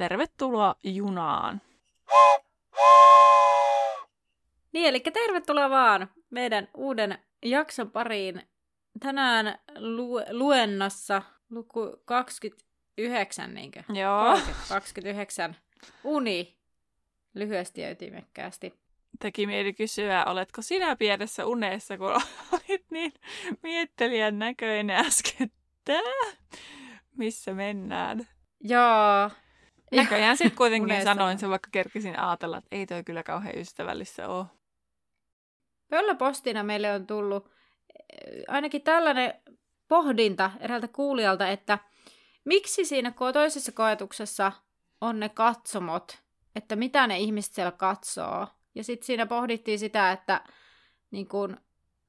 Tervetuloa junaan! Niin, eli tervetuloa vaan meidän uuden jakson pariin. Tänään lu- luennossa luku 29, niinkö? Joo. 30, 29. Uni. Lyhyesti ja ytimekkäästi. Teki mieli kysyä, oletko sinä pienessä unessa, kun olit niin miettelijän näköinen äsken. Tää? Missä mennään? Joo. Näköjään sitten kuitenkin Unessa. sanoin sen, vaikka kerkisin ajatella, että ei toi kyllä kauhean ystävällistä ole. Pöllöpostina meille on tullut eh, ainakin tällainen pohdinta eräältä kuulijalta, että miksi siinä toisessa koetuksessa on ne katsomot, että mitä ne ihmiset siellä katsoo. Ja sitten siinä pohdittiin sitä, että niin kun,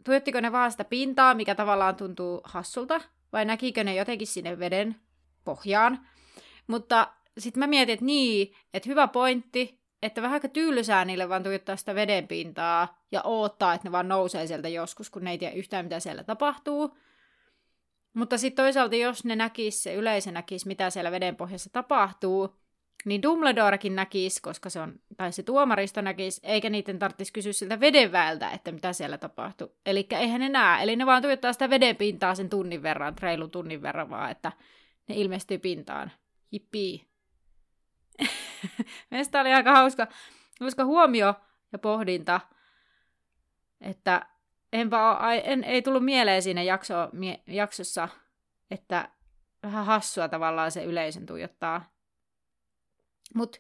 tuijottiko ne vaan sitä pintaa, mikä tavallaan tuntuu hassulta, vai näkikö ne jotenkin sinne veden pohjaan. Mutta sitten mä mietin, että niin, että hyvä pointti, että vähän tyylysää niille vaan tuijottaa sitä veden pintaa ja odottaa, että ne vaan nousee sieltä joskus, kun ne ei tiedä yhtään, mitä siellä tapahtuu. Mutta sitten toisaalta, jos ne näkis, se yleisö näkisi, mitä siellä veden pohjassa tapahtuu, niin Dumbledorekin näkisi, koska se on, tai se tuomaristo näkisi, eikä niiden tarvitsisi kysyä siltä vedenväältä, että mitä siellä tapahtuu. Eli eihän ne näe, eli ne vaan tuijottaa sitä veden pintaa sen tunnin verran, reilun tunnin verran vaan, että ne ilmestyy pintaan. Jippii. Meistä oli aika hauska, hauska huomio ja pohdinta, että enpä ai- en, ei tullut mieleen siinä jakso, mie, jaksossa, että vähän hassua tavallaan se yleisön tuijottaa. Mutta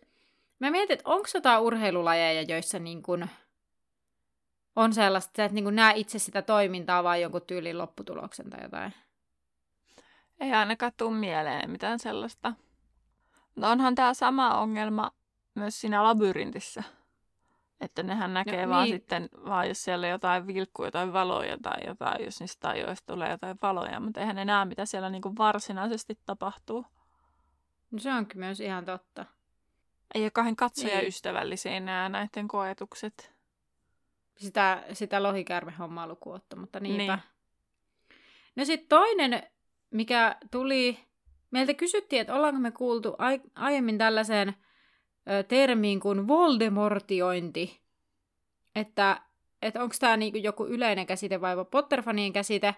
mä mietin, että onko jotain urheilulajeja, joissa niin kun on sellaista, että niin näe itse sitä toimintaa vai jonkun tyylin lopputuloksen tai jotain. Ei ainakaan tule mieleen mitään sellaista. No onhan tämä sama ongelma myös siinä labyrintissä. Että nehän näkee No vaan niin. sitten, vaan jos siellä on jotain vilkkuja, jotain valoja tai jotain, jos niistä ajoista tulee jotain valoja, mutta eihän ne näe, mitä siellä niinku varsinaisesti tapahtuu. No se onkin myös ihan totta. Ei ole katsojaystävällisiä Niin. nämä näiden koetukset. Sitä, sitä lohikärmehommaa lukuun ottamatta, niinpä. Niin. Niin. No sitten toinen, mikä tuli, meiltä kysyttiin, että ollaanko me kuultu ai- aiemmin tällaiseen termiin kuin voldemortiointi. Että, että onko tämä niinku joku yleinen käsite vai Potterfanien käsite.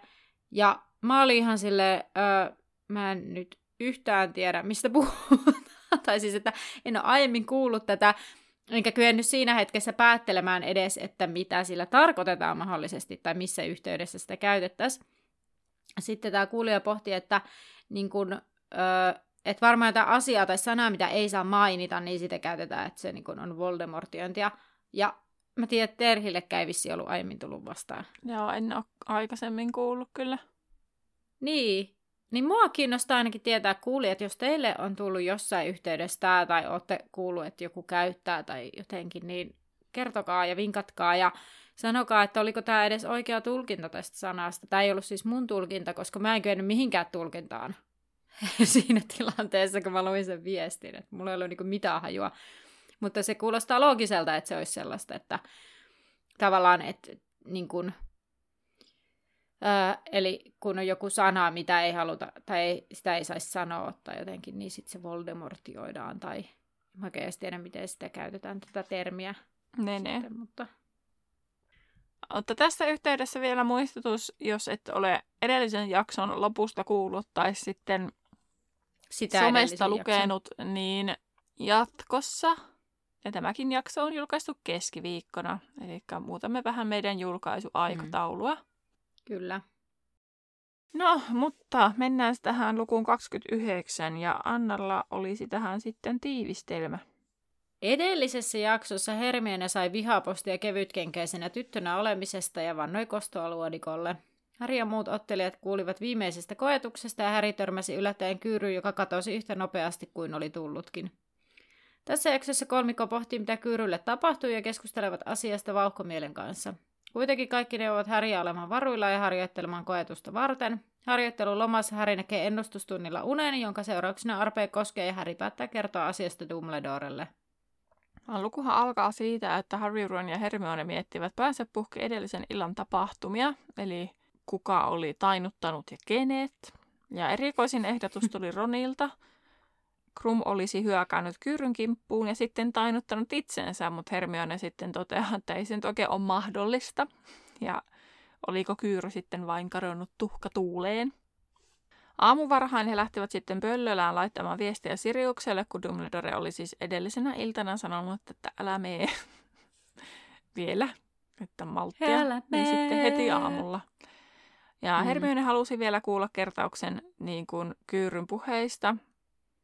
Ja mä olin ihan silleen, ö, mä en nyt yhtään tiedä, mistä puhutaan. tai siis, että en ole aiemmin kuullut tätä, enkä kyennyt siinä hetkessä päättelemään edes, että mitä sillä tarkoitetaan mahdollisesti tai missä yhteydessä sitä käytettäisiin. Sitten tämä kuulija pohti, että, niin kun, ö, että varmaan jotain asiaa tai sanaa, mitä ei saa mainita, niin sitä käytetään, että se niin kun on Voldemortiointia. Ja mä tiedän, että Terhillekään ei vissi ollut aiemmin tullut vastaan. Joo, en ole aikaisemmin kuullut kyllä. Niin, niin mua kiinnostaa ainakin tietää kuulijat, jos teille on tullut jossain yhteydessä tämä, tai olette kuullut, että joku käyttää tai jotenkin, niin kertokaa ja vinkatkaa ja sanokaa, että oliko tämä edes oikea tulkinta tästä sanasta. Tämä ei ollut siis mun tulkinta, koska mä en kyennyt mihinkään tulkintaan siinä tilanteessa, kun mä luin sen viestin. Että mulla ei ollut niinku mitään hajua. Mutta se kuulostaa loogiselta, että se olisi sellaista, että tavallaan, että niin kuin, Öö, eli kun on joku sana, mitä ei haluta, tai ei, sitä ei saisi sanoa tai jotenkin, niin sitten se voldemortioidaan, tai mä edes tiedä, miten sitä käytetään, tätä termiä. Ne, ne. Sitten, mutta... Mutta tässä yhteydessä vielä muistutus, jos et ole edellisen jakson lopusta kuullut tai sitten Sitä somesta lukenut, niin jatkossa, ja tämäkin jakso on julkaistu keskiviikkona, eli muutamme vähän meidän julkaisuaikataulua. Mm. Kyllä. No, mutta mennään tähän lukuun 29, ja Annalla olisi tähän sitten tiivistelmä. Edellisessä jaksossa Hermione sai vihapostia kevytkenkäisenä tyttönä olemisesta ja vannoi kostoa Harry ja muut ottelijat kuulivat viimeisestä koetuksesta ja Harry törmäsi yllättäen kyyryyn, joka katosi yhtä nopeasti kuin oli tullutkin. Tässä jaksossa kolmikko pohtii, mitä Kyyrylle tapahtuu ja keskustelevat asiasta vauhkomielen kanssa. Kuitenkin kaikki ne ovat Häriä olemaan varuilla ja harjoittelemaan koetusta varten. Harjoittelun lomassa Häri näkee ennustustunnilla unen, jonka seurauksena Arpe koskee ja Häri päättää kertoa asiasta Dumbledorelle. Lukuhan alkaa siitä, että Harry, Ron ja Hermione miettivät päänsä puhki edellisen illan tapahtumia, eli kuka oli tainuttanut ja kenet. Ja erikoisin ehdotus tuli Ronilta. Krum olisi hyökännyt Kyryn kimppuun ja sitten tainuttanut itsensä, mutta Hermione sitten toteaa, että ei se nyt oikein ole mahdollista. Ja oliko Kyyry sitten vain kadonnut tuhka tuuleen. Aamuvarhain he lähtivät sitten pöllölään laittamaan viestiä Siriukselle, kun Dumbledore oli siis edellisenä iltana sanonut, että älä mee vielä, että malttia. Älä niin sitten heti aamulla. Ja mm. Hermione halusi vielä kuulla kertauksen niin kuin Kyyryn puheista,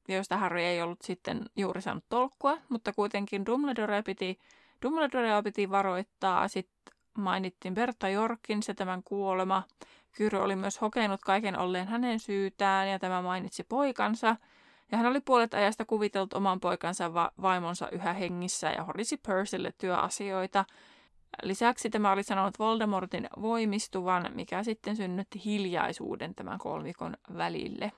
joista Harry ei ollut sitten juuri saanut tolkkua, mutta kuitenkin Dumbledore piti, Dumbledore piti varoittaa. Sitten mainittiin Berta Jorkin, se tämän kuolema. Kyry oli myös hokenut kaiken olleen hänen syytään ja tämä mainitsi poikansa. Ja hän oli puolet ajasta kuvitellut oman poikansa va- vaimonsa yhä hengissä ja horisi Percylle työasioita. Lisäksi tämä oli sanonut Voldemortin voimistuvan, mikä sitten synnytti hiljaisuuden tämän kolmikon välille.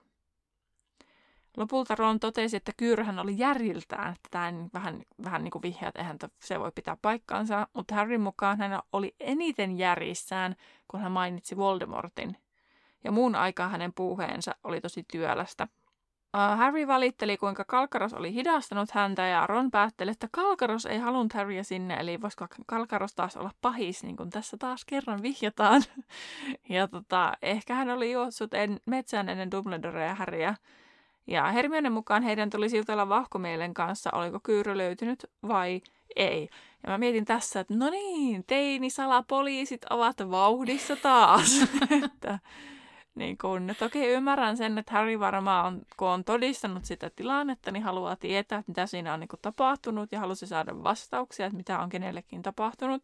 Lopulta Ron totesi, että Kyyrhän oli järjiltään, että tämä vähän, vähän niin kuin vihja, että eihän se voi pitää paikkaansa, mutta Harryn mukaan hän oli eniten järjissään, kun hän mainitsi Voldemortin. Ja muun aikaa hänen puheensa oli tosi työlästä. Uh, Harry valitteli, kuinka Kalkaros oli hidastanut häntä ja Ron päätteli, että Kalkaros ei halunnut Harryä sinne, eli voisiko Kalkaros taas olla pahis, niin kuin tässä taas kerran vihjataan. ja tota, ehkä hän oli juossut en, metsään ennen Dumbledorea ja Harryä. Ja Hermione mukaan heidän tulisi jutella vahkomielen kanssa, oliko Kyyry löytynyt vai ei. Ja mä mietin tässä, että no niin, teinisalapoliisit ovat vauhdissa taas. että, niin kun, toki ymmärrän sen, että Harry varmaan, on, kun on todistanut sitä tilannetta, niin haluaa tietää, että mitä siinä on niin tapahtunut ja halusi saada vastauksia, että mitä on kenellekin tapahtunut.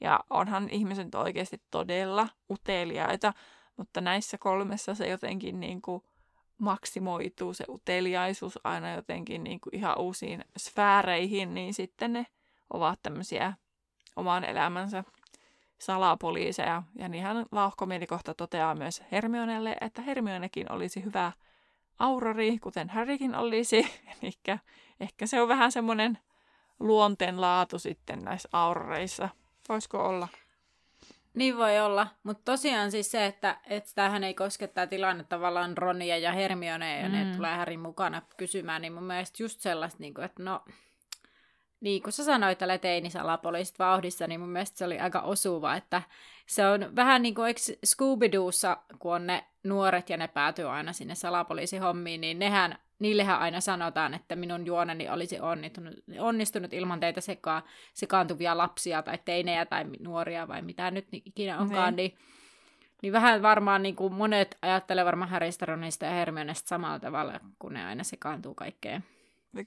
Ja onhan ihmiset oikeasti todella uteliaita, mutta näissä kolmessa se jotenkin niin kuin, maksimoituu se uteliaisuus aina jotenkin niin kuin ihan uusiin sfääreihin, niin sitten ne ovat tämmöisiä oman elämänsä salapoliiseja. Ja niinhän lauhkomielikohta toteaa myös Hermionelle, että Hermionekin olisi hyvä aurori, kuten Harrykin olisi. Eli ehkä se on vähän semmoinen luonteenlaatu sitten näissä auroreissa. Voisiko olla? Niin voi olla, mutta tosiaan siis se, että, että tämähän ei koske tämä tilanne tavallaan Ronia ja Hermione ja mm. ne tulee Härin mukana kysymään, niin mun mielestä just sellaista, niin kuin, että no, niin kuin sä sanoit tällä teinisalapoliisit vauhdissa, niin mun mielestä se oli aika osuva, että se on vähän niin kuin Scooby-Doossa, kun on ne nuoret ja ne päätyy aina sinne salapoliisihommiin, niin nehän niillehän aina sanotaan, että minun juoneni olisi onnistunut, onnistunut ilman teitä sekaan, sekaantuvia lapsia tai teinejä tai nuoria vai mitä nyt ikinä onkaan, niin, niin, niin vähän varmaan niin kuin monet ajattelee varmaan Harrystä, Ronista ja Hermionesta samalla tavalla, kun ne aina sekaantuu kaikkeen.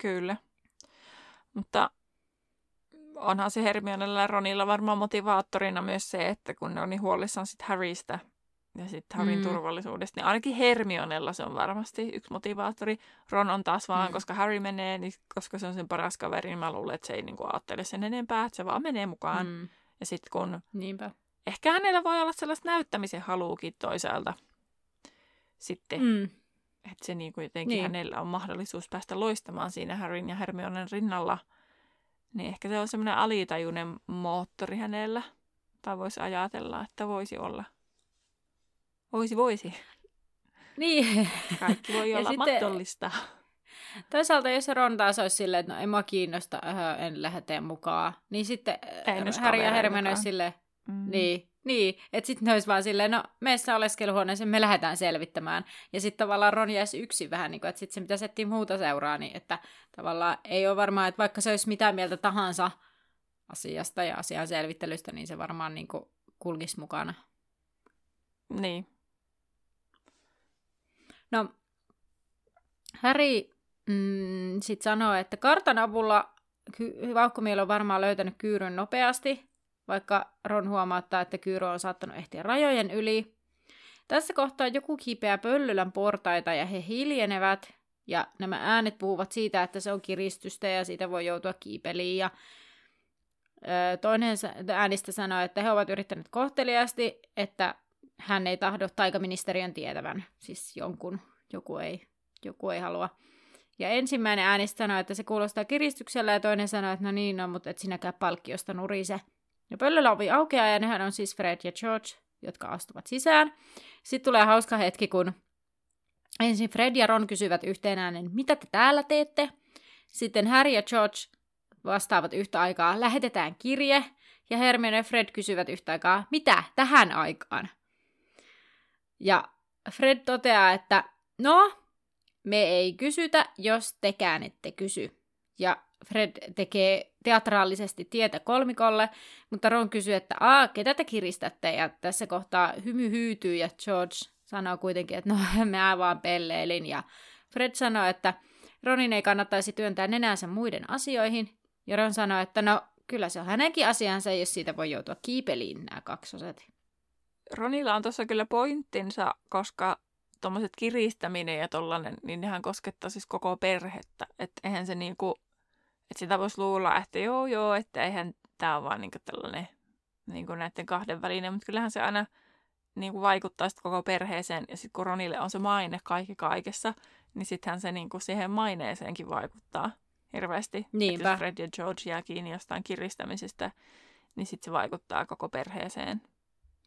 Kyllä. Mutta onhan se Hermionella ja Ronilla varmaan motivaattorina myös se, että kun ne on niin huolissaan sit Harrystä, ja sitten Harryn mm. turvallisuudesta, niin ainakin Hermionella se on varmasti yksi motivaattori. Ron on taas vaan, mm. koska Harry menee, niin koska se on sen paras kaveri, niin mä luulen, että se ei niinku ajattele sen enempää, että se vaan menee mukaan. Mm. Ja sitten kun... Niinpä. Ehkä hänellä voi olla sellaista näyttämisen haluukin toisaalta sitten. Mm. Että se niinku jotenkin niin. hänellä on mahdollisuus päästä loistamaan siinä Harryn ja Hermionen rinnalla. Niin ehkä se on semmoinen alitajuinen moottori hänellä. Tai voisi ajatella, että voisi olla. Voisi, voisi. Niin. Kaikki voi olla sitten, mahdollista. Toisaalta jos Ron taas olisi silleen, että no en mä kiinnosta, öö, en lähde mukaan, niin sitten Harry ja Hermione olisi silleen, mm. niin, niin, että sitten ne olisi vaan silleen, no meissä oleskeluhuoneeseen me lähdetään selvittämään. Ja sitten tavallaan Ron jäisi yksin vähän, niin kuin, että sitten se mitä settiin muuta seuraa, niin että tavallaan ei ole varmaan, että vaikka se olisi mitä mieltä tahansa asiasta ja asian selvittelystä, niin se varmaan niin kuin kulkisi mukana. Niin, No, Harry mm, sitten sanoo, että kartan avulla ky- on varmaan löytänyt kyyryn nopeasti, vaikka Ron huomauttaa, että kyyry on saattanut ehtiä rajojen yli. Tässä kohtaa joku kipeää pöllylän portaita ja he hiljenevät, Ja nämä äänet puhuvat siitä, että se on kiristystä ja siitä voi joutua kiipeliin. Ja toinen äänistä sanoi, että he ovat yrittäneet kohteliaasti, että hän ei tahdo taikaministeriön tietävän. Siis jonkun, joku ei, joku ei halua. Ja ensimmäinen äänistä sanoi, että se kuulostaa kiristyksellä, ja toinen sanoi, että no niin, no, mutta et sinäkään palkkiosta nurise. Ja pöllöllä ovi aukeaa, ja nehän on siis Fred ja George, jotka astuvat sisään. Sitten tulee hauska hetki, kun ensin Fred ja Ron kysyvät yhteen äänen, mitä te täällä teette? Sitten Harry ja George vastaavat yhtä aikaa, lähetetään kirje, ja Hermione ja Fred kysyvät yhtä aikaa, mitä tähän aikaan? Ja Fred toteaa, että no, me ei kysytä, jos tekään ette kysy. Ja Fred tekee teatraalisesti tietä kolmikolle, mutta Ron kysyy, että Aa, ketä te kiristätte? Ja tässä kohtaa hymy hyytyy ja George sanoo kuitenkin, että no mä vaan pelleilin. Ja Fred sanoo, että Ronin ei kannattaisi työntää nenänsä muiden asioihin. Ja Ron sanoo, että no kyllä se on hänenkin asiansa, jos siitä voi joutua kiipeliin nämä kaksoset. Ronilla on tuossa kyllä pointtinsa, koska tuommoiset kiristäminen ja tollanen, niin nehän koskettaa siis koko perhettä. Että eihän se niinku, että sitä voisi luulla, että joo joo, että eihän tämä ole vaan niinku tällainen niinku näiden kahden välinen, mutta kyllähän se aina niinku vaikuttaa sitten koko perheeseen. Ja sitten kun Ronille on se maine kaikki kaikessa, niin sittenhän se niinku siihen maineeseenkin vaikuttaa hirveästi. Niinpä. jos Fred ja George jää kiinni jostain kiristämisestä, niin sitten se vaikuttaa koko perheeseen.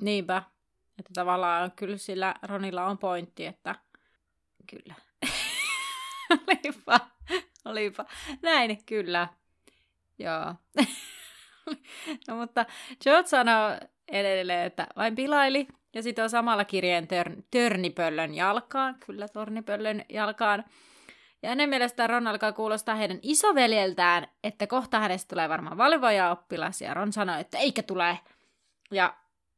Niinpä. Että tavallaan kyllä sillä Ronilla on pointti, että kyllä. olipa, olipa. Näin, kyllä. Joo. no mutta George sanoo edelleen, että vain pilaili. Ja sitten on samalla kirjeen tör- törnipöllön jalkaan. Kyllä, tornipöllön jalkaan. Ja hänen mielestään Ron alkaa kuulostaa heidän isoveljeltään, että kohta hänestä tulee varmaan valvoja oppilas. Ja Ron sanoo, että eikä tule. Ja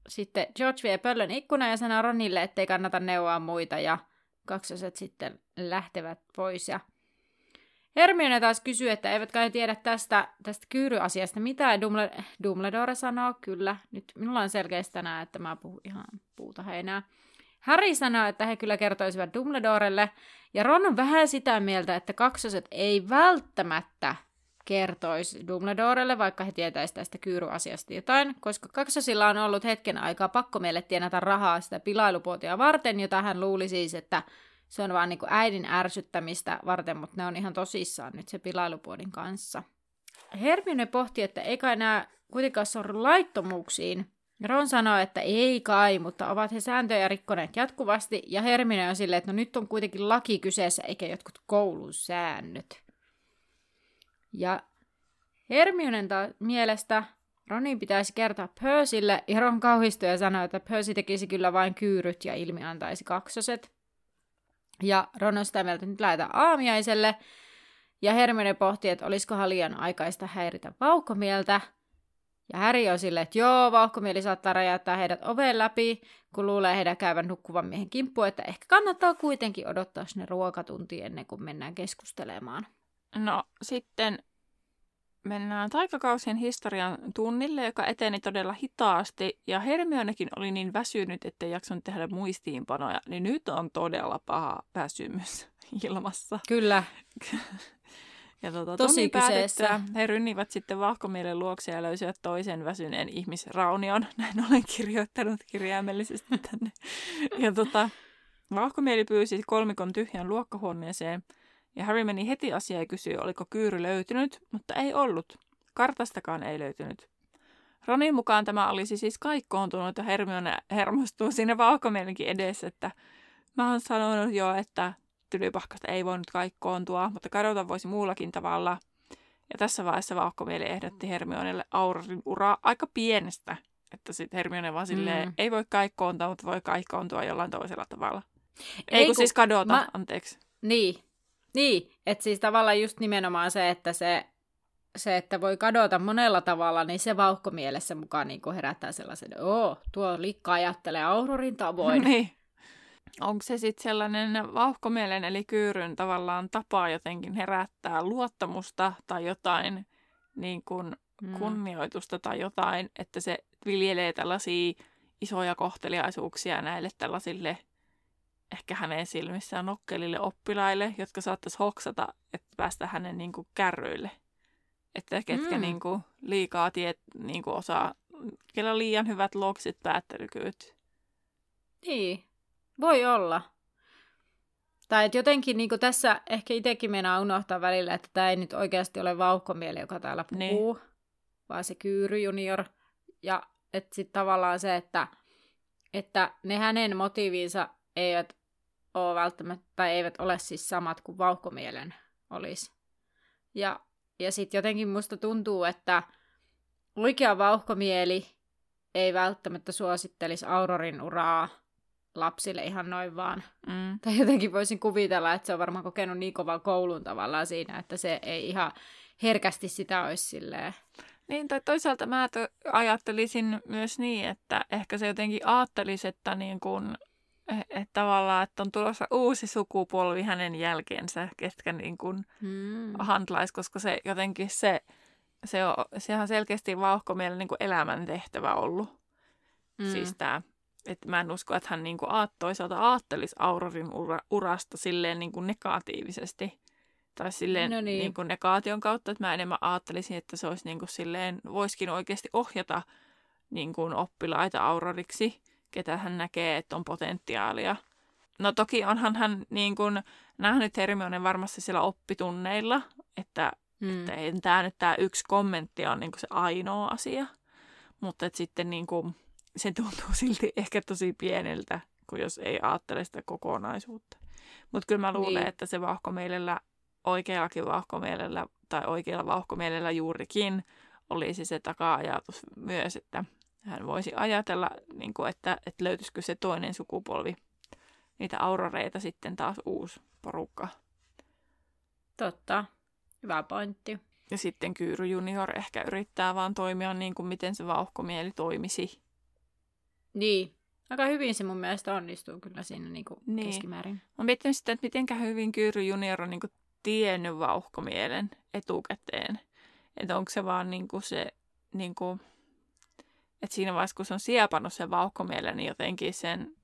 sitten George vie pöllön ikkunan ja sanoo Ronille, ettei kannata neuvoa muita ja kaksoset sitten lähtevät pois. Ja Hermione taas kysyy, että eivätkä he tiedä tästä, tästä kyyryasiasta mitä Dumbledore sanoo, kyllä. Nyt minulla on selkeästi tänään, että mä puhun ihan puuta heinää. Harry sanoo, että he kyllä kertoisivat Dumbledorelle, ja Ron on vähän sitä mieltä, että kaksoset ei välttämättä kertoisi Dumbledorelle, vaikka he tietäisivät tästä kyyryasiasta jotain, koska kaksosilla on ollut hetken aikaa pakko meille tienata rahaa sitä pilailupuotia varten, jota hän luuli siis, että se on vaan niin äidin ärsyttämistä varten, mutta ne on ihan tosissaan nyt se pilailupuodin kanssa. Hermione pohti, että ei kai nämä kuitenkaan sorru laittomuuksiin. Ron sanoi, että ei kai, mutta ovat he sääntöjä rikkoneet jatkuvasti, ja Hermione on silleen, että no nyt on kuitenkin laki kyseessä, eikä jotkut koulun säännöt. Ja Hermionen mielestä Ronin pitäisi kertoa Percylle, ja Ron kauhistui ja sanoi, että Percy tekisi kyllä vain kyyryt ja ilmi antaisi kaksoset. Ja Ron on sitä mieltä, että nyt lähdetään aamiaiselle. Ja Hermione pohti, että olisikohan liian aikaista häiritä vauhkomieltä. Ja Häri on silleen, että joo, vauhkomieli saattaa räjäyttää heidät oven läpi, kun luulee heidän käyvän nukkuvan miehen kimppuun, että ehkä kannattaa kuitenkin odottaa sinne ruokatunti ennen kuin mennään keskustelemaan. No sitten mennään taikakausien historian tunnille, joka eteni todella hitaasti. Ja Hermionekin oli niin väsynyt, ettei jaksanut tehdä muistiinpanoja. Niin nyt on todella paha väsymys ilmassa. Kyllä. ja tuota, Tosi kyseessä. He rynnivät sitten vahkomielen luokse ja löysivät toisen väsyneen ihmisraunion. Näin olen kirjoittanut kirjaimellisesti tänne. ja tota, vahkomieli pyysi kolmikon tyhjän luokkahuoneeseen – ja Harry meni heti asiaan ja kysyi, oliko kyyry löytynyt, mutta ei ollut. Kartastakaan ei löytynyt. Ronin mukaan tämä olisi siis kaikkoontunut ja Hermione hermostuu siinä vauhkomielenkin edessä, että mä oon sanonut jo, että tylypahkasta ei voinut kaikkoontua, mutta kadota voisi muullakin tavalla. Ja tässä vaiheessa vauhkomieli ehdotti Hermionelle Aurorin uraa aika pienestä, että sitten Hermione vaan silleen, mm. ei voi kaikkoontua, mutta voi kaikkoontua jollain toisella tavalla. Ei, ei kun siis kadota, mä... anteeksi. Niin, niin, että siis tavallaan just nimenomaan se, että se, se, että voi kadota monella tavalla, niin se vauhko mielessä mukaan niin herättää sellaisen, oo, tuo likka ajattelee Aurorin tavoin. niin. Onko se sitten sellainen vauhkomielen eli kyyryn tavallaan tapa jotenkin herättää luottamusta tai jotain niin kuin mm. kunnioitusta tai jotain, että se viljelee tällaisia isoja kohteliaisuuksia näille tällaisille ehkä hänen silmissään nokkelille oppilaille, jotka saattaisi hoksata, että päästä hänen niin kuin, kärryille. Että ketkä Mm. niin kuin, liikaa tiet, niin kuin, osaa, kellä on liian hyvät loksit päättelykyyt. Niin, voi olla. Tai että jotenkin niin tässä ehkä itsekin meinaa unohtaa välillä, että tämä ei nyt oikeasti ole vauhkomieli, joka täällä puhuu, niin. vaan se Kyyry junior. Ja että sitten tavallaan se, että, että ne hänen motiivinsa eivät ole välttämättä, tai eivät ole siis samat kuin vauhkomielen olisi. Ja, ja sitten jotenkin musta tuntuu, että oikea vauhkomieli ei välttämättä suosittelisi Aurorin uraa lapsille ihan noin vaan. Mm. Tai jotenkin voisin kuvitella, että se on varmaan kokenut niin kovan koulun tavallaan siinä, että se ei ihan herkästi sitä olisi silleen. Niin, tai toisaalta mä ajattelisin myös niin, että ehkä se jotenkin ajattelisi, että, niin kun, että tavallaan, että on tulossa uusi sukupolvi hänen jälkeensä, ketkä niin kun Hmm. handlais, koska se jotenkin se, se on, sehän on selkeästi vauhkomielen niin elämäntehtävä ollut. Mm. Siis tää, että mä en usko, että hän niin kuin, toisaalta ajattelisi Aurorin ura, urasta silleen niin kuin negatiivisesti. Tai silleen No niin. Niin kuin negaation kautta, että mä enemmän ajattelisin, että se olisi niin kuin silleen, voisikin oikeasti ohjata niin kuin oppilaita Auroriksi, ketä hän näkee, että on potentiaalia. No toki onhan hän niin kuin nähnyt Hermionen varmasti siellä oppitunneilla, että, Hmm. että ei tämä nyt tämä yksi kommentti on niin kuin se ainoa asia. Mutta että sitten niin kuin, se tuntuu silti ehkä tosi pieneltä, kun jos ei ajattele sitä kokonaisuutta. Mutta kyllä mä luulen, Niin. niin. että se vauhkomielellä, oikeallakin vauhkomielellä tai oikealla vauhkomielellä juurikin olisi se taka-ajatus myös, että hän voisi ajatella, niin kuin, että, että löytyisikö se toinen sukupolvi, niitä auroreita sitten taas uusi porukka. Totta. Hyvä pointti. Ja sitten Kyyry Junior ehkä yrittää vaan toimia niin kuin miten se vauhkomieli toimisi. Niin. Aika hyvin se mun mielestä onnistuu kyllä siinä niin kuin Niin. keskimäärin. Mä miettinyt sitä, että miten hyvin Kyyry Junior on niin kuin tiennyt vauhkomielen etukäteen. Että onko se vaan niin kuin se, niin kuin, että siinä vaiheessa kun se on siepannut sen vauhkomielen, niin jotenkin sen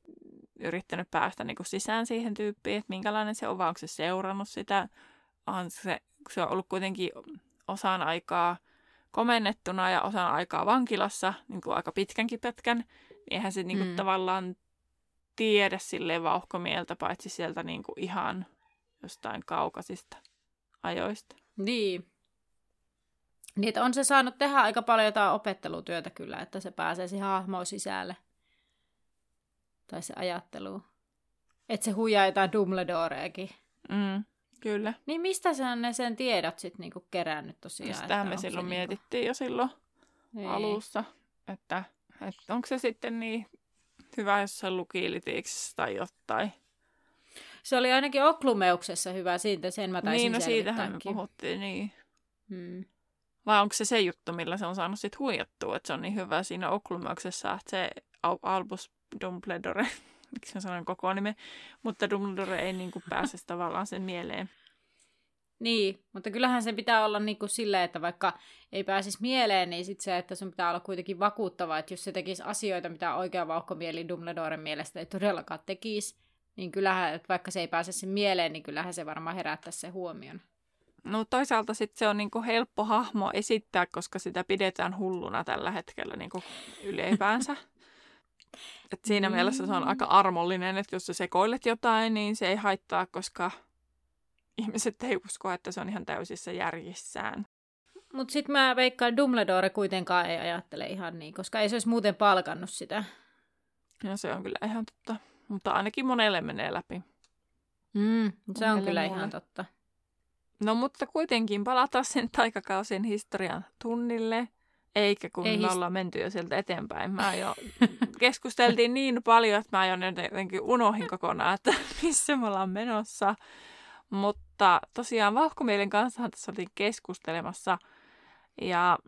yrittänyt päästä niin kuin sisään siihen tyyppiin, että minkälainen se on, vai onko se seurannut sitä. On se, se on ollut kuitenkin osan aikaa komennettuna ja osan aikaa vankilassa, niin kuin aika pitkänkin pätkän, niin eihän se niin kuin Mm. tavallaan tiedä silleen vauhkomieltä, paitsi sieltä niin kuin ihan jostain kaukaisista ajoista. Niin. Niin, on se saanut tehdä aika paljon jotain opettelutyötä kyllä, että se pääsee siihen hahmoon sisälle. Tai se ajattelu. Että se huijaa jotain Dumbledoreakin. Mm, kyllä. Niin mistä se on ne sen tiedot sitten niinku kerännyt tosiaan? Sitähän me silloin niinku- mietittiin jo silloin Niin. alussa, että, että onko se sitten niin hyvä, jos se luki Litiksessä tai jotain. Se oli ainakin Oklumeuksessa hyvä, siitä sen mä taisin Niin, no siitähän me puhuttiin, niin. Hmm. Vai onko se se juttu, millä se on saanut sit huijattua, että se on niin hyvä siinä Oklumauksessa, että se Al- Albus Dumbledore, miksi mä sanon koko nimen, mutta Dumbledore ei niinku pääse tavallaan sen mieleen. Niin, mutta kyllähän sen pitää olla niinku silleen, että vaikka ei pääsisi mieleen, niin sit se, että sun pitää olla kuitenkin vakuuttava, että jos se tekisi asioita, mitä oikea vauhkomieli Dumbledoren mielestä ei todellakaan tekisi, niin kyllähän, että vaikka se ei pääse sen mieleen, niin kyllähän se varmaan herättäisi sen huomion. No toisaalta sitten se on niinku helppo hahmo esittää, koska sitä pidetään hulluna tällä hetkellä niinku ylipäänsä. Et siinä Mm. mielessä se on aika armollinen, että jos sä sekoilet jotain, niin se ei haittaa, koska ihmiset ei usko, että se on ihan täysissä järjissään. Mutta sitten mä veikkaan, että Dumbledore kuitenkaan ei ajattele ihan niin, koska ei se olisi muuten palkannut sitä. Ja se on kyllä ihan totta. Mutta ainakin monelle menee läpi. Mm, se on Monelle kyllä muulle. ihan totta. No mutta kuitenkin palataan sen taikakausien historian tunnille. Eikä kun Ei me his- ollaan menty jo sieltä eteenpäin. Mä jo keskusteltiin niin paljon, että mä jo jotenkin unohin kokonaan, että missä me ollaan menossa. Mutta tosiaan Vauhkomielen kanssa tässä oltiin keskustelemassa. Ja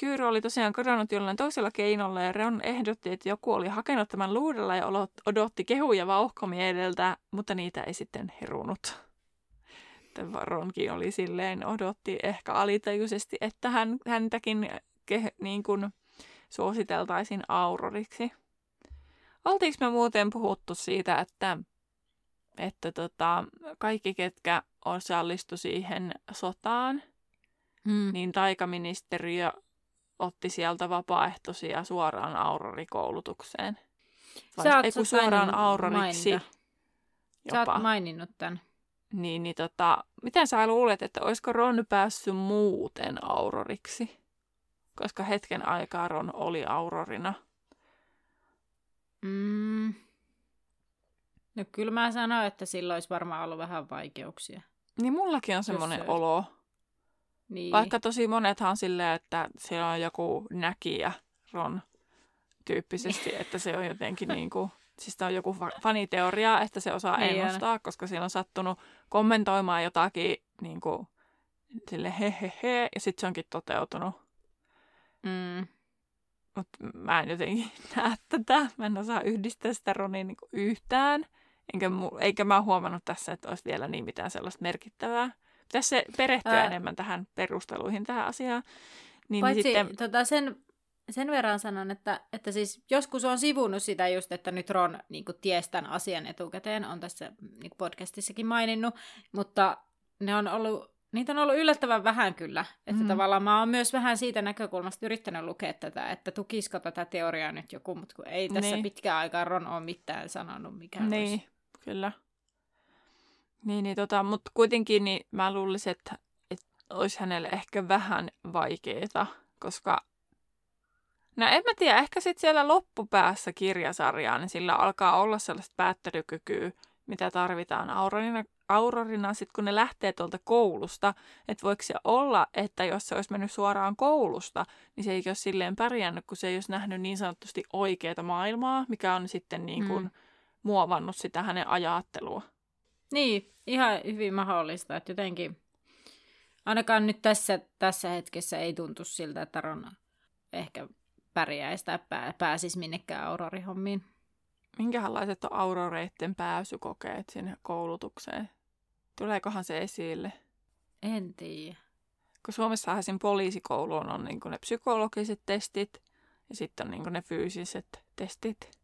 Kyyry oli tosiaan kadonnut jollain toisella keinolla ja Ron ehdotti, että joku oli hakenut tämän luudella ja odotti kehuja Vauhkomiedeltä, mutta niitä ei sitten herunut. Että Ronkin oli silleen, odotti ehkä alitajuisesti, että hän, häntäkin ke, niin kuin suositeltaisiin auroriksi. Oltiinko me muuten puhuttu siitä, että että tota, kaikki, ketkä osallistu siihen sotaan, Mm. niin taikaministeriö otti sieltä vapaaehtoisia suoraan aurorikoulutukseen. Vai, ei kun suoraan auroriksi mainita. Sä jopa. oot maininnut tämän. Niin, niin tota, miten sä luulet, että olisiko Ron päässyt muuten auroriksi? Koska hetken aikaa Ron oli aurorina. Mm. No kyllä mä sanoin, että silloin olisi varmaan ollut vähän vaikeuksia. Niin mullakin on semmoinen se- olo. Niin. Vaikka tosi monethan on silleen, että siellä on joku näkijä Ron tyyppisesti, että se on jotenkin niin kuin, siis on joku fa- faniteoria, että se osaa Niin ennustaa, koska siellä on sattunut kommentoimaan jotakin niin kuin, sille he he he, ja sitten se onkin toteutunut. Mm. Mutta mä en jotenkin näe tätä. Mä en osaa yhdistää sitä Ronia niin yhtään. Enkä, mu- eikä mä huomannut tässä, että olisi vielä niin mitään sellaista merkittävää. Pitäisi se perehtyä Ää. enemmän tähän perusteluihin tähän asiaan. Niin, Paitsi niin sitten, tota, sen, sen verran sanon, että, että siis joskus on sivunut sitä just, että nyt Ron niin ties tämän asian etukäteen, on tässä niin podcastissakin maininnut, mutta ne on ollut, niitä on ollut yllättävän vähän kyllä. Että Mm. mm. tavallaan mä oon myös vähän siitä näkökulmasta yrittänyt lukea tätä, että tukisiko tätä teoriaa nyt joku, mutta kun ei tässä Niin. pitkään aikaa Ron ole mitään sanonut, mikä niin, olisi. kyllä. Niin, niin tota, mutta kuitenkin niin mä luulisin, että, että olisi hänelle ehkä vähän vaikeeta, koska No en mä tiedä, ehkä sitten siellä loppupäässä kirjasarjaa, niin sillä alkaa olla sellaista päättelykykyä, mitä tarvitaan aurorina, aurorina sitten kun ne lähtee tuolta koulusta. Että voiko se olla, että jos se olisi mennyt suoraan koulusta, niin se ei ole silleen pärjännyt, kun se ei olisi nähnyt niin sanotusti oikeaa maailmaa, mikä on sitten niin kuin Mm. muovannut sitä hänen ajattelua. Niin, ihan hyvin mahdollista, että jotenkin ainakaan nyt tässä, tässä hetkessä ei tuntu siltä, että Ron ehkä pärjäisi tai pää, pääsisi minnekään aurorihommiin. Minkälaiset on auroreitten pääsykokeet sinne koulutukseen? Tuleekohan se esille? En tiedä. kun Suomessahan siinä poliisikouluun on niin ne psykologiset testit ja sitten on niin ne fyysiset testit,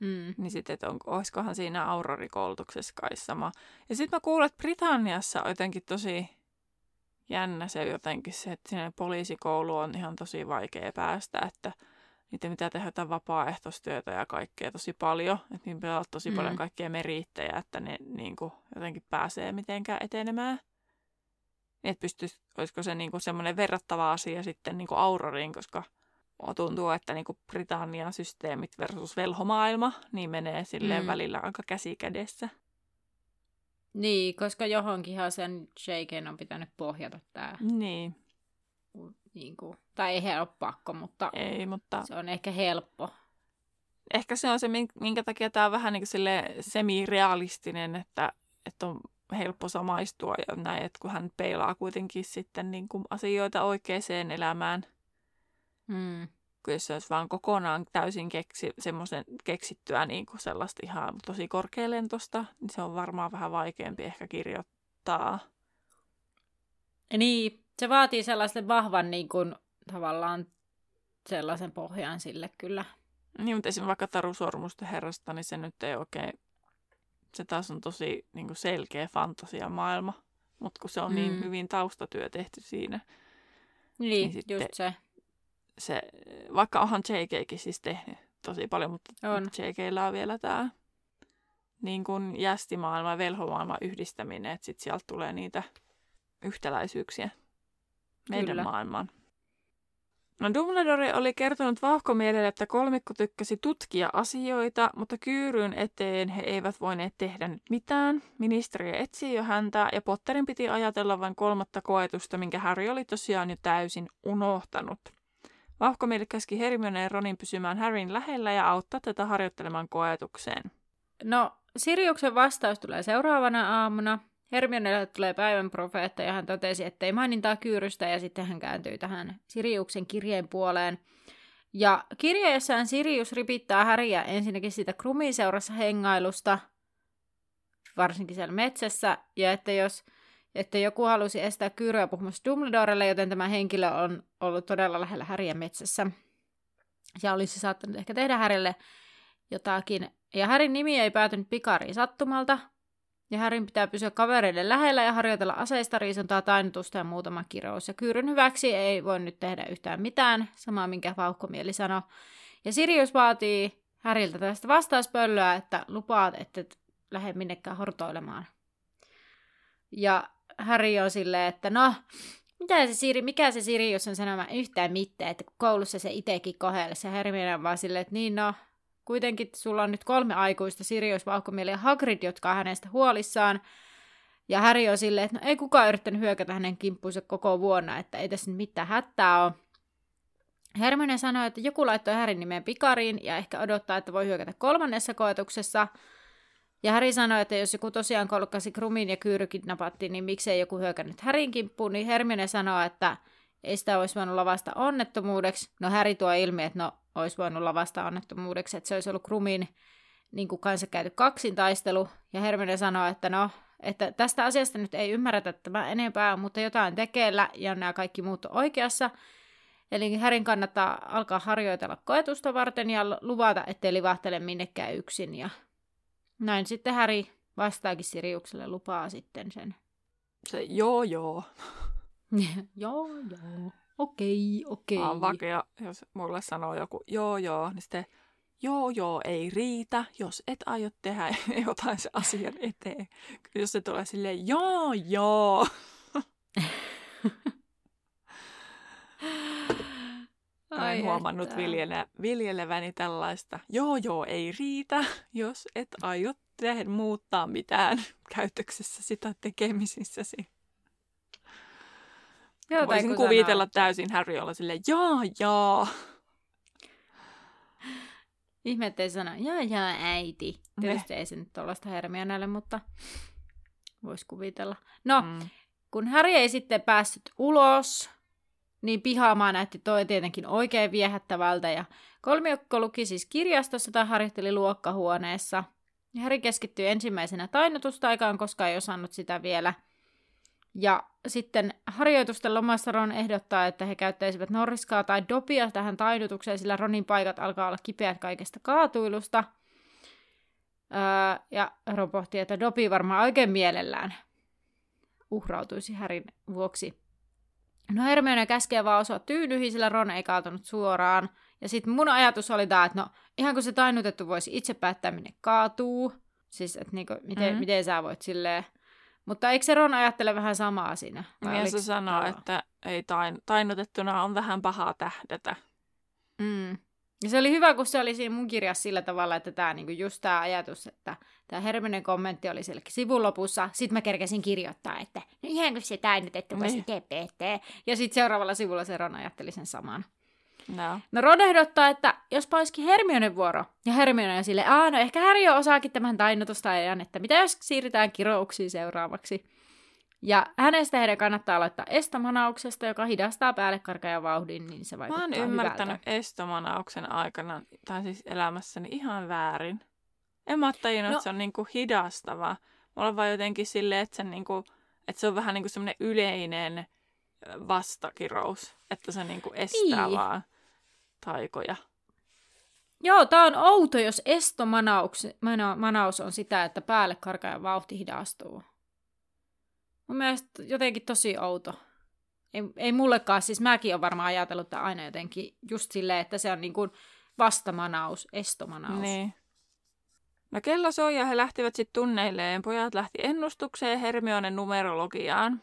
Mm. niin sitten, että on, olisikohan siinä aurorikoulutuksessa kai sama. Ja sitten mä kuulen, että Britanniassa on jotenkin tosi jännä se jotenkin se, että sinne poliisikoulu on ihan tosi vaikea päästä, että niitä mitä tehdä jotain vapaaehtoistyötä ja kaikkea tosi paljon, että niin pitää olla tosi Mm. paljon kaikkea meriittejä, että ne niin kuin, jotenkin pääsee mitenkään etenemään. Niin, että pystyisi, olisiko se niin kuin semmoinen verrattava asia sitten niin kuin Auroriin, koska tuntuu, että niin kuin Britannian systeemit versus velhomaailma, niin menee silleen Mm. mm. välillä aika käsi kädessä. Niin, koska johonkinhan sen Shaken on pitänyt pohjata tämä. Niin, Niin kuin, tai ei ole pakko, mutta ei, mutta se on ehkä helppo. ehkä se on se, min- minkä takia tämä on vähän niin kuin sille semi-realistinen, että, että on helppo samaistua ja näin, että kun hän peilaa kuitenkin sitten niin kuin asioita oikeaan elämään, Mm. Kun jos se olisi vaan kokonaan täysin keksi, semmoisen keksittyä niin kuin sellaista ihan tosi korkealentosta, niin se on varmaan vähän vaikeampi ehkä kirjoittaa. Niin, se vaatii sellaisen vahvan niin kuin, tavallaan sellaisen pohjan sille kyllä. Niin, mutta esimerkiksi vaikka Taru Sormusten herrasta, niin se nyt ei oikein, se taas on tosi niin kuin selkeä fantasiamaailma, mutta kun se on mm. niin Mm. hyvin taustatyö tehty siinä, Niin, Niin niin sitten- just se. Se, vaikka onhan JKkin siis tehnyt tosi paljon, mutta On. JKllä on vielä tämä niin kuin jästimaailma ja velhomaailman yhdistäminen, että sitten sieltä tulee niitä yhtäläisyyksiä meidän Kyllä. maailmaan. No Dumbledore oli kertonut vauhkomielelle, että kolmikko tykkäsi tutkia asioita, mutta kyyryn eteen he eivät voineet tehdä nyt mitään. Ministeriö etsii jo häntä ja Potterin piti ajatella vain kolmatta koetusta, minkä Harry oli tosiaan jo täysin unohtanut. Vauhkomieli käski Hermione ja Ronin pysymään Harryn lähellä ja auttaa tätä harjoittelemaan koetukseen. No, Siriuksen vastaus tulee seuraavana aamuna. Hermionelle tulee päivän profeetta ja hän totesi, että ei mainintaa kyyrystä ja sitten hän kääntyy tähän Siriuksen kirjeen puoleen. Ja kirjeessään Sirius ripittää Häriä ensinnäkin siitä krumiseurassa hengailusta, varsinkin siellä metsässä, ja että jos että joku halusi estää kyyryä puhumasta Dumbledorelle, joten tämä henkilö on ollut todella lähellä Häriä metsässä. Ja olisi saattanut ehkä tehdä Härille jotakin. Ja Härin nimi ei päätynyt pikariin sattumalta, Ja Härin pitää pysyä kavereiden lähellä ja harjoitella aseista, riisontaa, tainnutusta ja muutama kirous. Ja Kyyryn hyväksi ei voi nyt tehdä yhtään mitään, samaa minkä vauhkomieli sanoi. Ja Sirius vaatii Häriltä tästä vastauspöllöä, että lupaat, että et lähde minnekään hortoilemaan. Ja Häri on silleen, että no, mitä se Siri, mikä se Siri, jos on sanomaan yhtään mitään, että koulussa se itsekin kohdella. Se Hermione on vaan silleen, että niin no, kuitenkin sulla on nyt kolme aikuista, Sirius, Vauhkomieli ja Hagrid, jotka on hänestä huolissaan. Ja Harry on silleen, että no ei kukaan yrittänyt hyökätä hänen kimppuunsa koko vuonna, että ei tässä mitään hätää ole. Hermione sanoi, että joku laittoi Härin nimeen pikariin ja ehkä odottaa, että voi hyökätä kolmannessa koetuksessa. Ja Häri sanoi, että jos joku tosiaan kolkkasi Krumin ja Kyyrykin napattiin, niin miksei joku hyökännyt Härin kimppuun, niin Hermione sanoi, että ei sitä olisi voinut lavasta onnettomuudeksi. No Häri tuo ilmi, että no olisi voinut lavasta onnettomuudeksi, että se olisi ollut Krumin niin kuin kanssa käyty kaksintaistelu. Ja Hermione sanoi, että no, että tästä asiasta nyt ei ymmärretä tämä enempää, mutta jotain tekeillä ja nämä kaikki muut on oikeassa. Eli Härin kannattaa alkaa harjoitella koetusta varten ja luvata, ettei livahtele minnekään yksin. Ja näin sitten Häri vastaakin Siriukselle lupaa sitten sen. Se joo joo. joo joo. Okei, okei. On vakea, jos mulle sanoo joku joo joo, niin sitten joo joo ei riitä, jos et aio tehdä jotain se asian eteen. Jos se tulee silleen joo joo. Olen huomannut viljele, viljeleväni tällaista. Joo, joo, ei riitä, jos et aio tehdä muuttaa mitään käytöksessä sitä tekemisissäsi. Joo, Voisin kuvitella sanoo. täysin Harry olla silleen, jaa, jaa. Ihme, ettei sano, jaa, jaa, äiti. Tietysti ei se nyt tuollaista Hermionelle, mutta voisi kuvitella. No, mm. kun Harry ei sitten päässyt ulos, niin pihaamaan näytti toi tietenkin oikein viehättävältä ja kolmiokko luki siis kirjastossa tai harjoitteli luokkahuoneessa. Ja Harry keskittyi ensimmäisenä tainotustaikaan, koska ei osannut sitä vielä. Ja sitten harjoitusten lomassa Ron ehdottaa, että he käyttäisivät norriskaa tai dopia tähän tainnutukseen, sillä Ronin paikat alkaa olla kipeät kaikesta kaatuilusta. Öö, ja Ron pohti, että dopi varmaan oikein mielellään uhrautuisi Härin vuoksi. No Hermione käskee vaan osua tyynyihin, sillä Ron ei kaatunut suoraan. Ja sitten mun ajatus oli tämä, että no ihan kun se tainnutettu voisi itse päättää, minne kaatuu. Siis, että niinku, miten, mm-hmm. miten sä voit silleen... Mutta eikö se Ron ajattele vähän samaa siinä? Ja se sanoo, että ei tain, tainnutettuna on vähän pahaa tähdätä. Mm. Ja se oli hyvä, kun se oli siinä mun kirjassa sillä tavalla, että tämä niinku just tämä ajatus, että tämä Herminen kommentti oli siellä sivun lopussa. Sitten mä kerkesin kirjoittaa, että no ihan kuin se tainnutettu voisi niin. TPT. Ja sitten seuraavalla sivulla se Ron ajatteli sen saman. No. no Ron ehdottaa, että jos olisikin Hermionen vuoro. Ja Hermione on sille, aah no ehkä Harry osaakin tämän tainnutusta ajan, että mitä jos siirrytään kirouksiin seuraavaksi. Ja hänestä heidän kannattaa aloittaa estomanauksesta, joka hidastaa päälle karkean vauhdin, niin se vaikuttaa Mä oon ymmärtänyt hyvältä. estomanauksen aikana, tai siis elämässäni ihan väärin. En mä tajunnut, no. että se on niinku hidastava. Mulla on vaan jotenkin silleen, että, sen niinku, että se on vähän niinku semmoinen yleinen vastakirous, että se niinku estää niin. vaan taikoja. Joo, tää on outo, jos estomanaus manaus on sitä, että päälle karkean vauhti hidastuu. Mun mielestä jotenkin tosi outo. Ei, ei mullekaan, siis mäkin olen varmaan ajatellut että aina jotenkin just silleen, että se on niin kuin vastamanaus, estomanaus. Niin. No kello soi ja he lähtivät sitten tunneilleen. Pojat lähti ennustukseen Hermionen numerologiaan.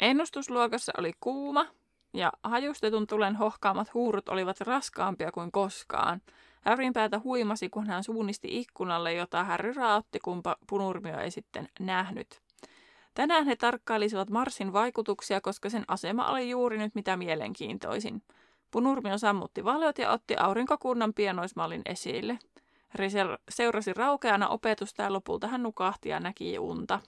Ennustusluokassa oli kuuma ja hajustetun tulen hohkaamat huurut olivat raskaampia kuin koskaan. Harryn päätä huimasi, kun hän suunnisti ikkunalle, jota Harry raotti, kumpa punurmio ei sitten nähnyt. Tänään he tarkkailisivat Marsin vaikutuksia, koska sen asema oli juuri nyt mitä mielenkiintoisin. Punurmio sammutti valot ja otti aurinkokunnan pienoismallin esille. Harry seurasi raukeana opetusta ja lopulta hän nukahti ja näki unta.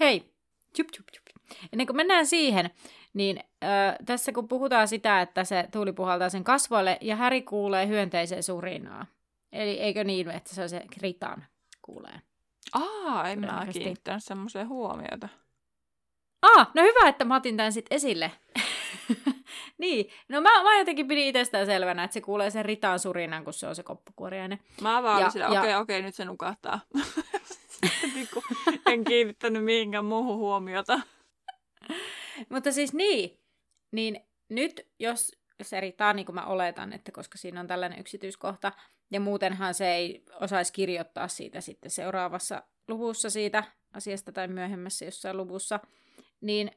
Hei, jup, jup, jup. Ennen kuin mennään siihen, niin äh, tässä kun puhutaan sitä, että se tuuli puhaltaa sen kasvoille ja Häri kuulee hyönteisen surinaa. Eli eikö niin, että se on se kritan kuulee? Aa, en mä kiinnittänyt semmoiseen huomiota. Ah, no hyvä, että mä otin tämän sitten esille. niin, no mä, mä jotenkin pidin itsestään selvänä, että se kuulee sen ritaan surinan, kun se on se koppukuoriainen. Mä vaan ja, sillä, okei, ja... okei, nyt se nukahtaa. niin kuin, en kiinnittänyt mihinkään muuhun huomiota. Mutta siis niin, niin nyt jos se riittää niin kuin mä oletan, että koska siinä on tällainen yksityiskohta, ja muutenhan se ei osaisi kirjoittaa siitä sitten seuraavassa luvussa siitä asiasta tai myöhemmässä jossain luvussa, niin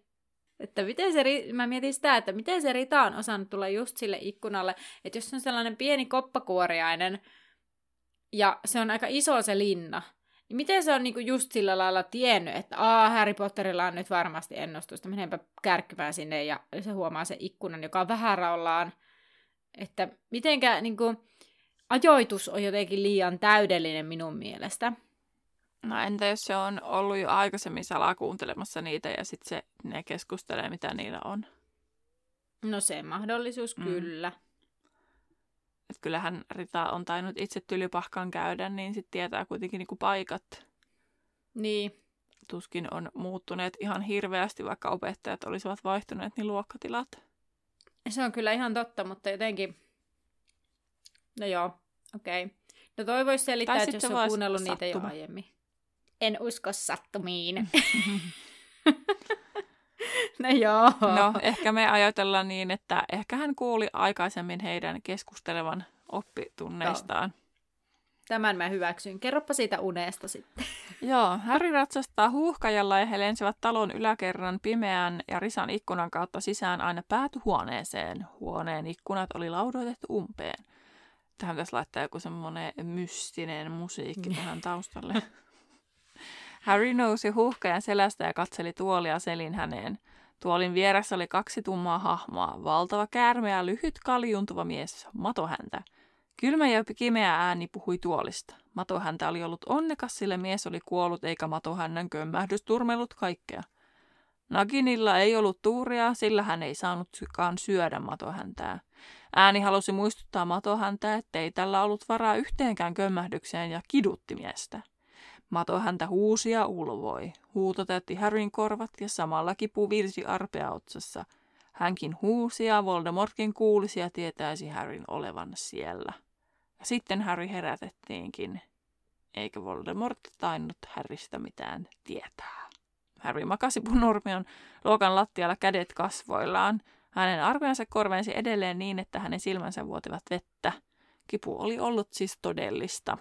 että miten se, mä mietin sitä, että miten se Rita on osannut tulla just sille ikkunalle, että jos on sellainen pieni koppakuoriainen ja se on aika iso se linna, niin miten se on niinku just sillä lailla tiennyt, että Aa, Harry Potterilla on nyt varmasti ennustusta, menenpä kärkkymään sinne ja se huomaa sen ikkunan, joka on vähän raollaan. Että mitenkä niinku, ajoitus on jotenkin liian täydellinen minun mielestä. No entä jos se on ollut jo aikaisemmin salaa kuuntelemassa niitä ja sitten se, ne keskustelee, mitä niillä on? No se mahdollisuus mm. kyllä. Et kyllähän Rita on tainnut itse tylypahkan käydä, niin sitten tietää kuitenkin niinku paikat. Niin. Tuskin on muuttuneet ihan hirveästi, vaikka opettajat olisivat vaihtuneet, niin luokkatilat. Se on kyllä ihan totta, mutta jotenkin... No joo, okei. Okay. No toi voisi selittää, että jos on kuunnellut sattuma. niitä jo aiemmin. En usko sattumiin. no joo. No, ehkä me ajatellaan niin, että ehkä hän kuuli aikaisemmin heidän keskustelevan oppitunneistaan. Joo. Tämän mä hyväksyn. Kerropa siitä unesta sitten. Joo, Harry ratsastaa huuhkajalla ja he lensivät talon yläkerran pimeän ja risan ikkunan kautta sisään aina päätyhuoneeseen. Huoneen ikkunat oli laudoitettu umpeen. Tähän pitäisi laittaa joku semmoinen mystinen musiikki tähän taustalle. Harry nousi huuhkajan selästä ja katseli tuolia selin häneen. Tuolin vieressä oli kaksi tummaa hahmoa, valtava käärme ja lyhyt kaljuntuva mies, matohäntä. Kylmä ja kimeä ääni puhui tuolista. Matohäntä oli ollut onnekas, sillä mies oli kuollut eikä matohännän kömmähdys turmellut kaikkea. Naginilla ei ollut tuuria, sillä hän ei saanutkaan syödä matohäntää. Ääni halusi muistuttaa matohäntää, ettei tällä ollut varaa yhteenkään kömmähdykseen ja kidutti miestä. Mato häntä huusi ja ulvoi. Huuto täytti Harryn korvat ja samalla kipu virsi arpea otsassa. Hänkin huusi ja Voldemortkin kuulisi ja tietäisi Harryn olevan siellä. Ja sitten Harry herätettiinkin. Eikä Voldemort tainnut Harrystä mitään tietää. Harry makasi punurmion luokan lattialla kädet kasvoillaan. Hänen arvionsa korvensi edelleen niin, että hänen silmänsä vuotivat vettä. Kipu oli ollut siis todellista.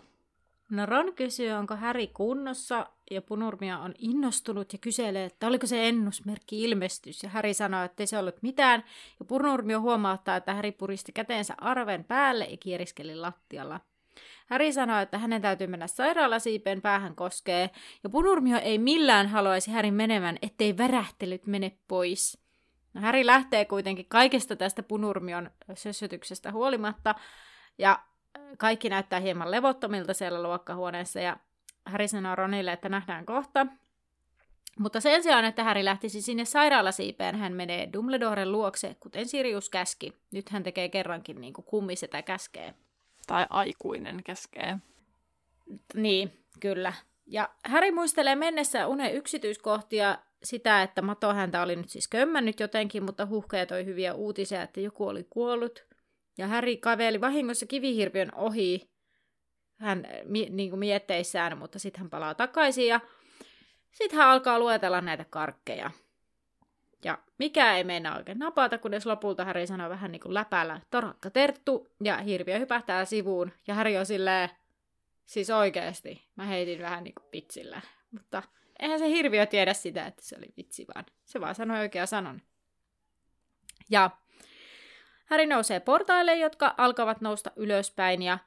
No Ron kysyy, onko Häri kunnossa, ja Punurmia on innostunut ja kyselee, että oliko se ennusmerkki ilmestys, ja Häri sanoo, että ei se ollut mitään, ja Punurmio huomauttaa, että Häri puristi käteensä arven päälle ja kieriskeli lattialla. Häri sanoo, että hänen täytyy mennä sairaalasiipeen päähän koskee, ja Punurmio ei millään haluaisi Härin menevän, ettei värähtelyt mene pois. No, Häri lähtee kuitenkin kaikesta tästä Punurmion sössötyksestä huolimatta, ja kaikki näyttää hieman levottomilta siellä luokkahuoneessa ja Harry sanoo Ronille, että nähdään kohta. Mutta sen sijaan, että Harry lähtisi sinne sairaalasiipeen, hän menee Dumbledoren luokse, kuten Sirius käski. Nyt hän tekee kerrankin niin kuin kummisetä käskee. Tai aikuinen käskee. Niin, kyllä. Ja Harry muistelee mennessä unen yksityiskohtia sitä, että Mato häntä oli nyt siis kömmännyt jotenkin, mutta huhkeja toi hyviä uutisia, että joku oli kuollut. Ja Häri kaveli vahingossa kivihirpiön ohi hän mi, niin kuin mietteissään, mutta sitten hän palaa takaisin ja sitten hän alkaa luetella näitä karkkeja. Ja mikä ei meinaa oikein napata, kunnes lopulta Häri sanoo vähän niin kuin läpällä torakka terttu, ja hirviö hypähtää sivuun, ja Häri on silleen, siis oikeesti, mä heitin vähän niin kuin pitsillä. Mutta eihän se hirviö tiedä sitä, että se oli vitsi, vaan se vaan sanoi oikea sanon. Ja Häri nousee portaille, jotka alkavat nousta ylöspäin ja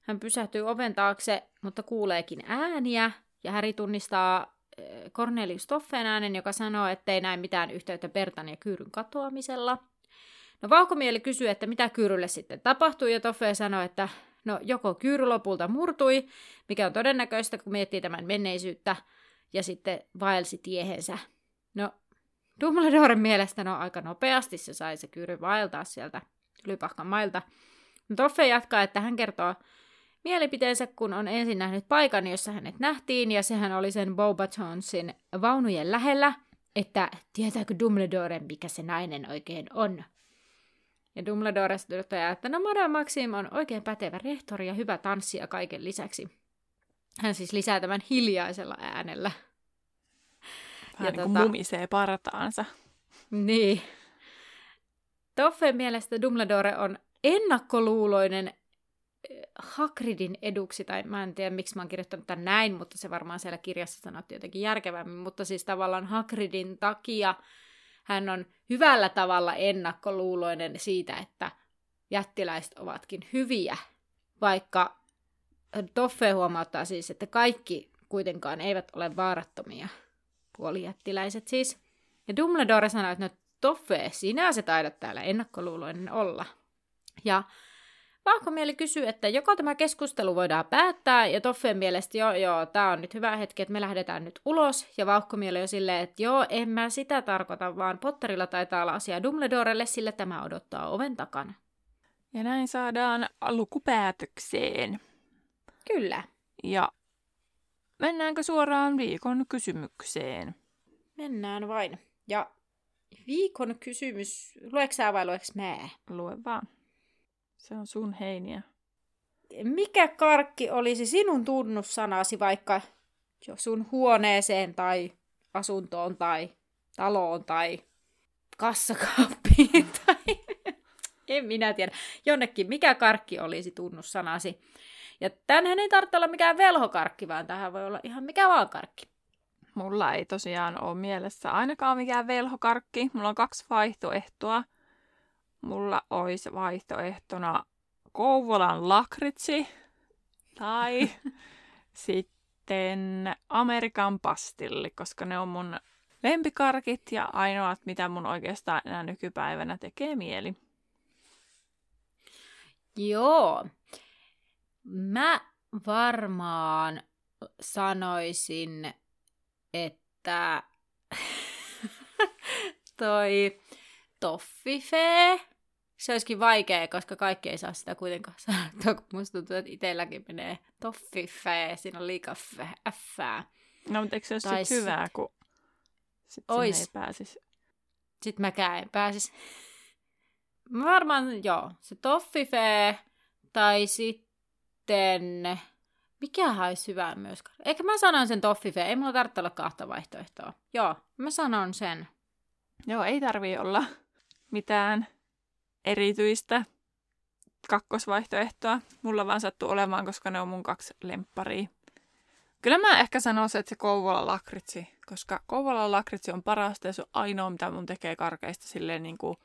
hän pysähtyy oven taakse, mutta kuuleekin ääniä ja Häri tunnistaa eh, Cornelius Toffeen äänen, joka sanoo, ettei näe mitään yhteyttä Bertan ja Kyyryn katoamisella. No vauhkomieli kysyy, että mitä Kyyrylle sitten tapahtui, ja Toffe sanoo, että no joko Kyyry lopulta murtui, mikä on todennäköistä, kun miettii tämän menneisyyttä, ja sitten vaelsi tiehensä. No Dumbledoren mielestä no aika nopeasti se sai se Kyyry vaeltaa sieltä Lypahkan mailta. Toffe jatkaa, että hän kertoo mielipiteensä, kun on ensin nähnyt paikan, jossa hänet nähtiin, ja sehän oli sen Bobatonsin vaunujen lähellä, että tietääkö Dumbledore, mikä se nainen oikein on. Ja Dumbledore toteaa, että no Madame Maxim on oikein pätevä rehtori ja hyvä tanssija kaiken lisäksi. Hän siis lisää tämän hiljaisella äänellä. Vähän ja niin kuin tota... mumisee partaansa. Niin. Toffen mielestä Dumbledore on ennakkoluuloinen eh, Hagridin eduksi, tai mä en tiedä miksi mä oon kirjoittanut tämän näin, mutta se varmaan siellä kirjassa sanottiin jotenkin järkevämmin, mutta siis tavallaan Hagridin takia hän on hyvällä tavalla ennakkoluuloinen siitä, että jättiläiset ovatkin hyviä, vaikka Toffe huomauttaa siis, että kaikki kuitenkaan eivät ole vaarattomia, puolijättiläiset siis. Ja Dumbledore sanoi, että no Toffe, sinä se taidat täällä ennakkoluuloinen olla. Ja Vahkomieli kysyy, että joko tämä keskustelu voidaan päättää, ja Toffeen mielestä joo, joo, tämä on nyt hyvä hetki, että me lähdetään nyt ulos, ja Vauhkomieli on silleen, että joo, en mä sitä tarkoita, vaan Potterilla taitaa olla asia Dumbledorelle, sillä tämä odottaa oven takana. Ja näin saadaan lukupäätökseen. Kyllä. Ja mennäänkö suoraan viikon kysymykseen? Mennään vain. Ja viikon kysymys, lueeko sä vai lueeko mä? Lue vaan. Se on sun heiniä. Mikä karkki olisi sinun tunnussanasi vaikka jo sun huoneeseen tai asuntoon tai taloon tai kassakaappiin tai en minä tiedä. Jonnekin, mikä karkki olisi tunnussanasi. Ja tänhän ei tarvitse olla mikään velhokarkki, vaan tähän voi olla ihan mikä vaan karkki. Mulla ei tosiaan ole mielessä ainakaan mikään velhokarkki. Mulla on kaksi vaihtoehtoa. Mulla olisi vaihtoehtona Kouvolan lakritsi tai sitten Amerikan pastilli, koska ne on mun lempikarkit ja ainoat, mitä mun oikeastaan enää nykypäivänä tekee mieli. Joo. Mä varmaan sanoisin, että toi toffifee se olisikin vaikea, koska kaikki ei saa sitä kuitenkaan sanoa, kun musta tuntuu, että itselläkin menee toffifee, siinä on liikaa äffää. No, mutta eikö se olisi sit hyvää, kun sit ois. ei pääsisi? Sitten mäkään en pääsisi. Mä varmaan, joo, se toffifee tai sitten... Mikä olisi hyvää myös? Ehkä mä sanon sen toffifee, ei mulla tarvitse olla kahta vaihtoehtoa. Joo, mä sanon sen. Joo, ei tarvii olla mitään erityistä kakkosvaihtoehtoa. Mulla vaan sattuu olemaan, koska ne on mun kaksi lempparia. Kyllä mä ehkä sanoisin, että se Kouvola lakritsi, koska Kouvola lakritsi on parasta ja se on ainoa, mitä mun tekee karkeista silleen niin kuin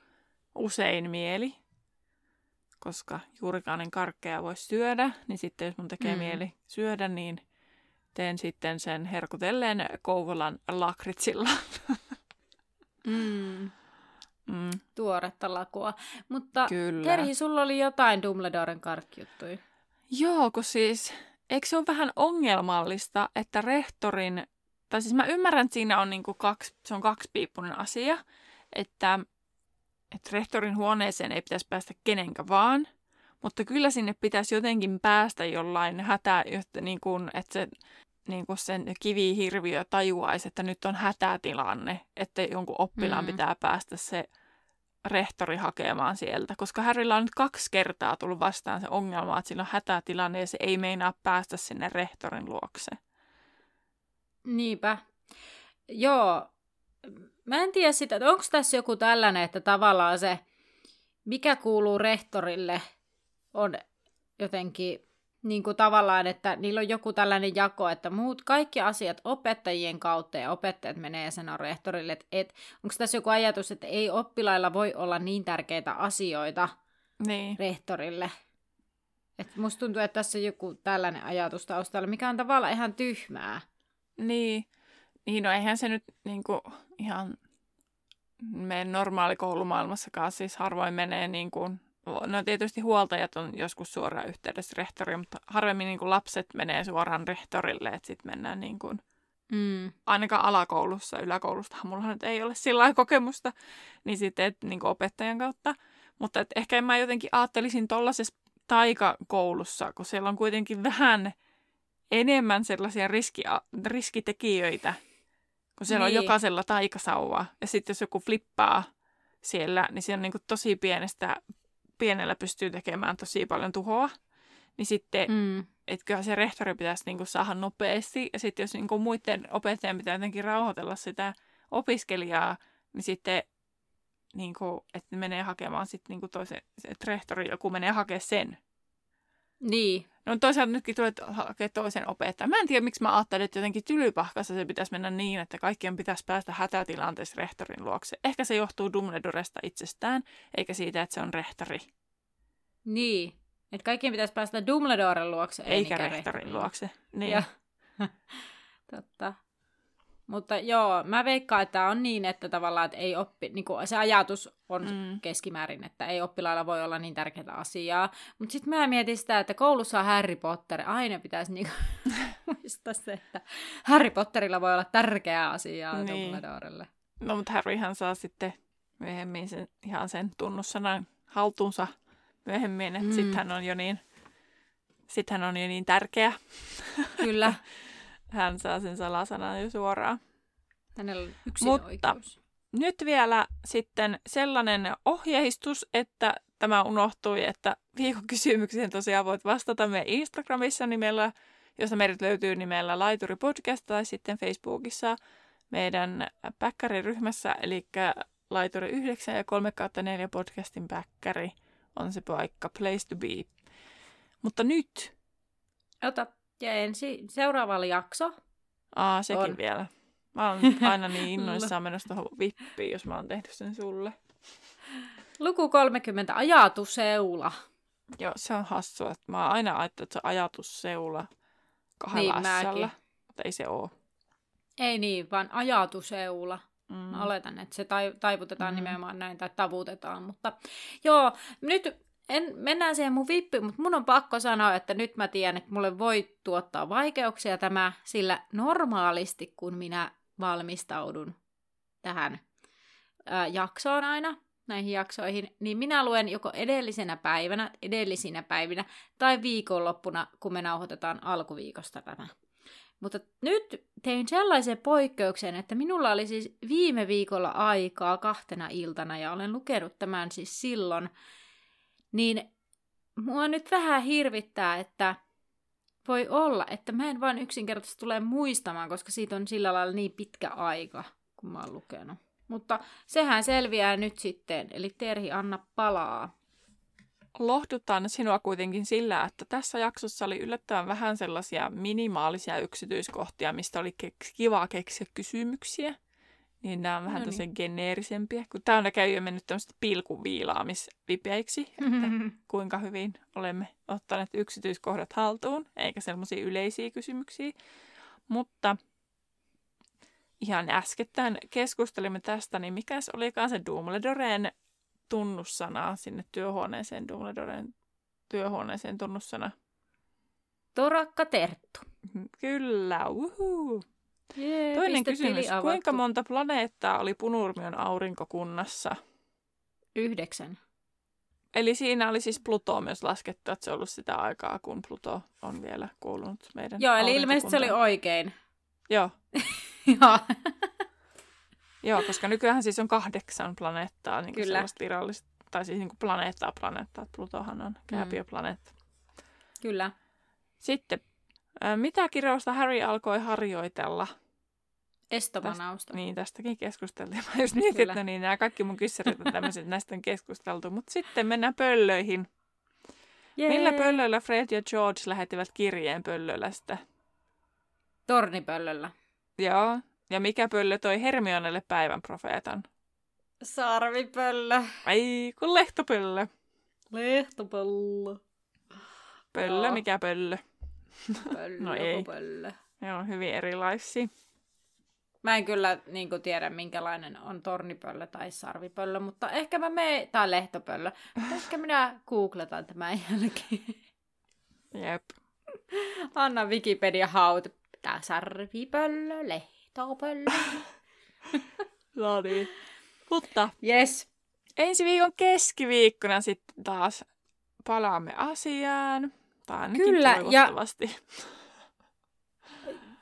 usein mieli. Koska juurikaanen karkkeja voisi syödä, niin sitten jos mun tekee mm. mieli syödä, niin teen sitten sen herkutelleen Kouvolan lakritsilla. mm. Mm. Tuoretta lakua. Mutta Kyllä. Terhi, sulla oli jotain Dumbledoren karkkijuttuja. Joo, kun siis, eikö se ole vähän ongelmallista, että rehtorin, tai siis mä ymmärrän, että siinä on niinku kaksi, se on kaksipiippunen asia, että, että rehtorin huoneeseen ei pitäisi päästä kenenkä vaan, mutta kyllä sinne pitäisi jotenkin päästä jollain hätä, jotta niin kuin, että se niin kuin sen kivihirviö tajuaisi, että nyt on hätätilanne, että jonkun oppilaan mm. pitää päästä se rehtori hakemaan sieltä, koska Härillä on nyt kaksi kertaa tullut vastaan se ongelma, että sillä on hätätilanne ja se ei meinaa päästä sinne rehtorin luokse. Niinpä. Joo, mä en tiedä sitä, että onko tässä joku tällainen, että tavallaan se, mikä kuuluu rehtorille, on jotenkin niin kuin tavallaan, että niillä on joku tällainen jako, että muut kaikki asiat opettajien kautta ja opettajat menee ja sanoo rehtorille, että et, onko tässä joku ajatus, että ei oppilailla voi olla niin tärkeitä asioita niin. rehtorille. Et musta tuntuu, että tässä on joku tällainen ajatus taustalla, mikä on tavallaan ihan tyhmää. Niin, niin no eihän se nyt niin kuin, ihan meidän normaali koulumaailmassakaan siis harvoin menee niin kuin no tietysti huoltajat on joskus suoraan yhteydessä rehtoriin, mutta harvemmin niin kuin lapset menee suoraan rehtorille, että sitten mennään niin kuin, mm. ainakaan alakoulussa, yläkoulustahan mulla nyt ei ole sillä kokemusta, niin sitten et, niin kuin opettajan kautta. Mutta et ehkä mä jotenkin ajattelisin tuollaisessa taikakoulussa, kun siellä on kuitenkin vähän enemmän sellaisia riski, riskitekijöitä, kun siellä niin. on jokaisella taikasauva. Ja sitten jos joku flippaa siellä, niin se on niin kuin tosi pienestä pienellä pystyy tekemään tosi paljon tuhoa, niin sitten mm. että kyllä se rehtori pitäisi niinku saada nopeasti. Ja sitten jos niinku muiden opettajien pitää jotenkin rauhoitella sitä opiskelijaa, niin sitten niinku, että ne menee hakemaan sitten niinku toisen, että rehtori joku menee hakemaan sen. Niin. No toisaalta nytkin tulee hakea toisen opettajan. Mä en tiedä, miksi mä ajattelin, että jotenkin tylypahkassa se pitäisi mennä niin, että kaikkien pitäisi päästä hätätilanteessa rehtorin luokse. Ehkä se johtuu Dumbledoresta itsestään, eikä siitä, että se on rehtori. Niin. Että kaikkien pitäisi päästä Dumbledoren luokse. Eikä rehtorin luokse. Niin. Ja, totta. Mutta joo, mä veikkaan, että on niin, että tavallaan että ei oppi, niin kuin se ajatus on mm. keskimäärin, että ei oppilailla voi olla niin tärkeää asiaa. Mutta sitten mä mietin sitä, että koulussa on Harry Potter, aina pitäisi niin muistaa se, että Harry Potterilla voi olla tärkeää asiaa niin. Dumbledorelle. No mutta Harryhän saa sitten myöhemmin sen, ihan sen tunnussanan haltuunsa myöhemmin, että mm. sitten hän on jo niin, sit hän on jo niin tärkeä. Kyllä. hän saa sen salasanan jo suoraan. Hänellä on yksin Mutta oikeus. nyt vielä sitten sellainen ohjeistus, että tämä unohtui, että viikon kysymykseen tosiaan voit vastata meidän Instagramissa nimellä, josta meidät löytyy nimellä Laituri Podcast tai sitten Facebookissa meidän päkkäriryhmässä, eli Laituri 9 ja 3 4 podcastin päkkäri on se paikka, place to be. Mutta nyt... Ota, ja ensi, seuraava jakso. Aa, sekin on. vielä. Mä oon aina niin innoissaan menossa tuohon vippiin, jos mä oon tehty sen sulle. Luku 30, ajatusseula. Joo, se on hassua. Mä oon aina ajattelut, että se on ajatusseula kahdella Niin, mäkin. mutta ei se oo. Ei niin, vaan ajatusseula. Mm. Mä oletan, että se tai, taivutetaan mm. nimenomaan näin tai tavutetaan. Mutta joo, nyt en, mennään siihen mun vippiin, mutta mun on pakko sanoa, että nyt mä tiedän, että mulle voi tuottaa vaikeuksia tämä, sillä normaalisti kun minä valmistaudun tähän ää, jaksoon aina, näihin jaksoihin, niin minä luen joko edellisenä päivänä, edellisinä päivinä tai viikonloppuna, kun me nauhoitetaan alkuviikosta tämä. Mutta nyt tein sellaisen poikkeuksen, että minulla oli siis viime viikolla aikaa kahtena iltana ja olen lukenut tämän siis silloin, niin mua nyt vähän hirvittää, että voi olla, että mä en vaan yksinkertaisesti tule muistamaan, koska siitä on sillä lailla niin pitkä aika, kun mä oon lukenut. Mutta sehän selviää nyt sitten, eli Terhi, anna palaa. Lohdutan sinua kuitenkin sillä, että tässä jaksossa oli yllättävän vähän sellaisia minimaalisia yksityiskohtia, mistä oli keks- kiva keksiä kysymyksiä. Niin nämä on vähän No niin. tosiaan geneerisempiä. Kun täällä käy jo mennyt tämmöistä pilkuviilaamisvipeiksi, että kuinka hyvin olemme ottaneet yksityiskohdat haltuun, eikä sellaisia yleisiä kysymyksiä. Mutta ihan äskettäin keskustelimme tästä, niin mikäs olikaan se Dumbledoreen tunnussana sinne työhuoneeseen, Dumbledoren työhuoneeseen tunnussana? Torakka Terttu. Kyllä, uhuu. Jee, Toinen kysymys. avattu. Kuinka monta planeettaa oli Punurmion aurinkokunnassa? Yhdeksän. Eli siinä oli siis Pluto myös laskettu, että se on ollut sitä aikaa, kun Pluto on vielä kuulunut meidän Joo, eli ilmeisesti se oli oikein. Joo, Joo. joo, koska nykyään siis on kahdeksan planeettaa, niin Kyllä. sellaista virallista, tai siis niin kuin planeettaa planeettaa. Plutohan on kääpiöplaneetta. Kyllä. Sitten, mitä kirjausta Harry alkoi harjoitella? Estomanausta. Niin, tästäkin keskusteltiin. Mä just mietin, Kyllä. että no niin, nämä kaikki mun kyssärit on tämmöiset, näistä on keskusteltu. Mutta sitten mennään pöllöihin. Jee. Millä pöllöillä Fred ja George lähettivät kirjeen pöllölästä? Tornipöllöllä. Joo. Ja mikä pöllö toi Hermionelle päivän profeetan? Sarvipöllö. Ai, kun lehtopöllö. Lehtopöllö. Pöllö, Joo. mikä pöllö? Pöllö, No ei. pöllö. Ne on hyvin erilaisia. Mä en kyllä niin kuin, tiedä, minkälainen on tornipöllö tai sarvipöllö, mutta ehkä mä menen, tai lehtopöllö, ehkä minä googletan tämän jälkeen. Jep. Anna Wikipedia haut. Tää sarvipöllö, lehtopöllö. No niin. Mutta Yes. ensi viikon keskiviikkona sitten taas palaamme asiaan. Tai ainakin Kyllä, ja- toivottavasti.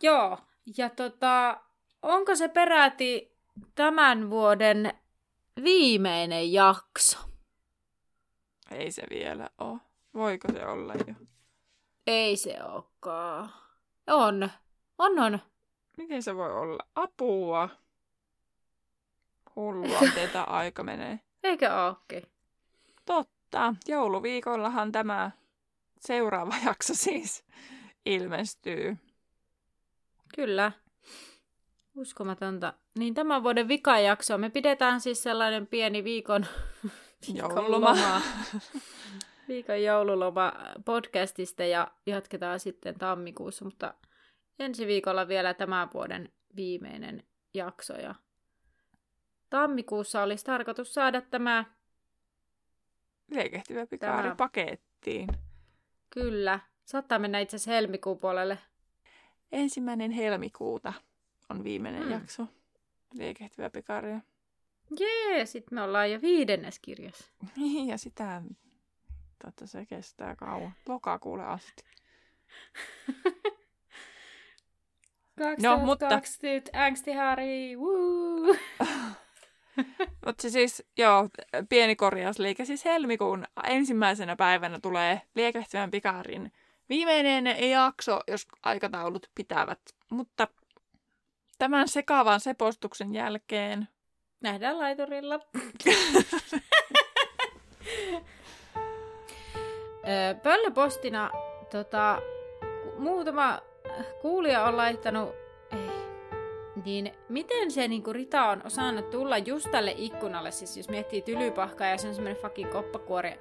Joo. Ja tota, onko se peräti tämän vuoden viimeinen jakso? Ei se vielä ole. Voiko se olla jo? Ei se olekaan. On. On, on. Miten se voi olla? Apua. Hullua, teitä aika menee. Eikö ookin? Totta. Jouluviikollahan tämä seuraava jakso siis ilmestyy. Kyllä. Uskomatonta. Niin tämän vuoden vikajakso. Me pidetään siis sellainen pieni viikon, Joululoma. loma- viikon joululoma podcastista ja jatketaan sitten tammikuussa, mutta ensi viikolla vielä tämän vuoden viimeinen jakso ja tammikuussa olisi tarkoitus saada tämä, Liekehtivä pikaari Tämä- pakettiin. Kyllä, saattaa mennä itse asiassa helmikuun puolelle. Ensimmäinen helmikuuta on viimeinen Hmm. jakso. Liekehtivä pikaria. Jee, sitten me ollaan jo viidennes kirjassa. Ja sitä, totta se kestää kauan. Lokakuulle asti. No, mutta- 2020 Angstihari, woo! Mutta siis, joo, pieni korjausliike. Siis helmikuun ensimmäisenä päivänä tulee liekehtivän pikarin viimeinen jakso, jos aikataulut pitävät. Mutta tämän sekaavan sepostuksen jälkeen Nähdään laiturilla. Pöllöpostina tota, muutama kuulija on laittanut, niin miten se niinku Rita on osannut tulla just tälle ikkunalle, siis jos miettii tylypahkaa ja se on semmoinen fucking koppakuori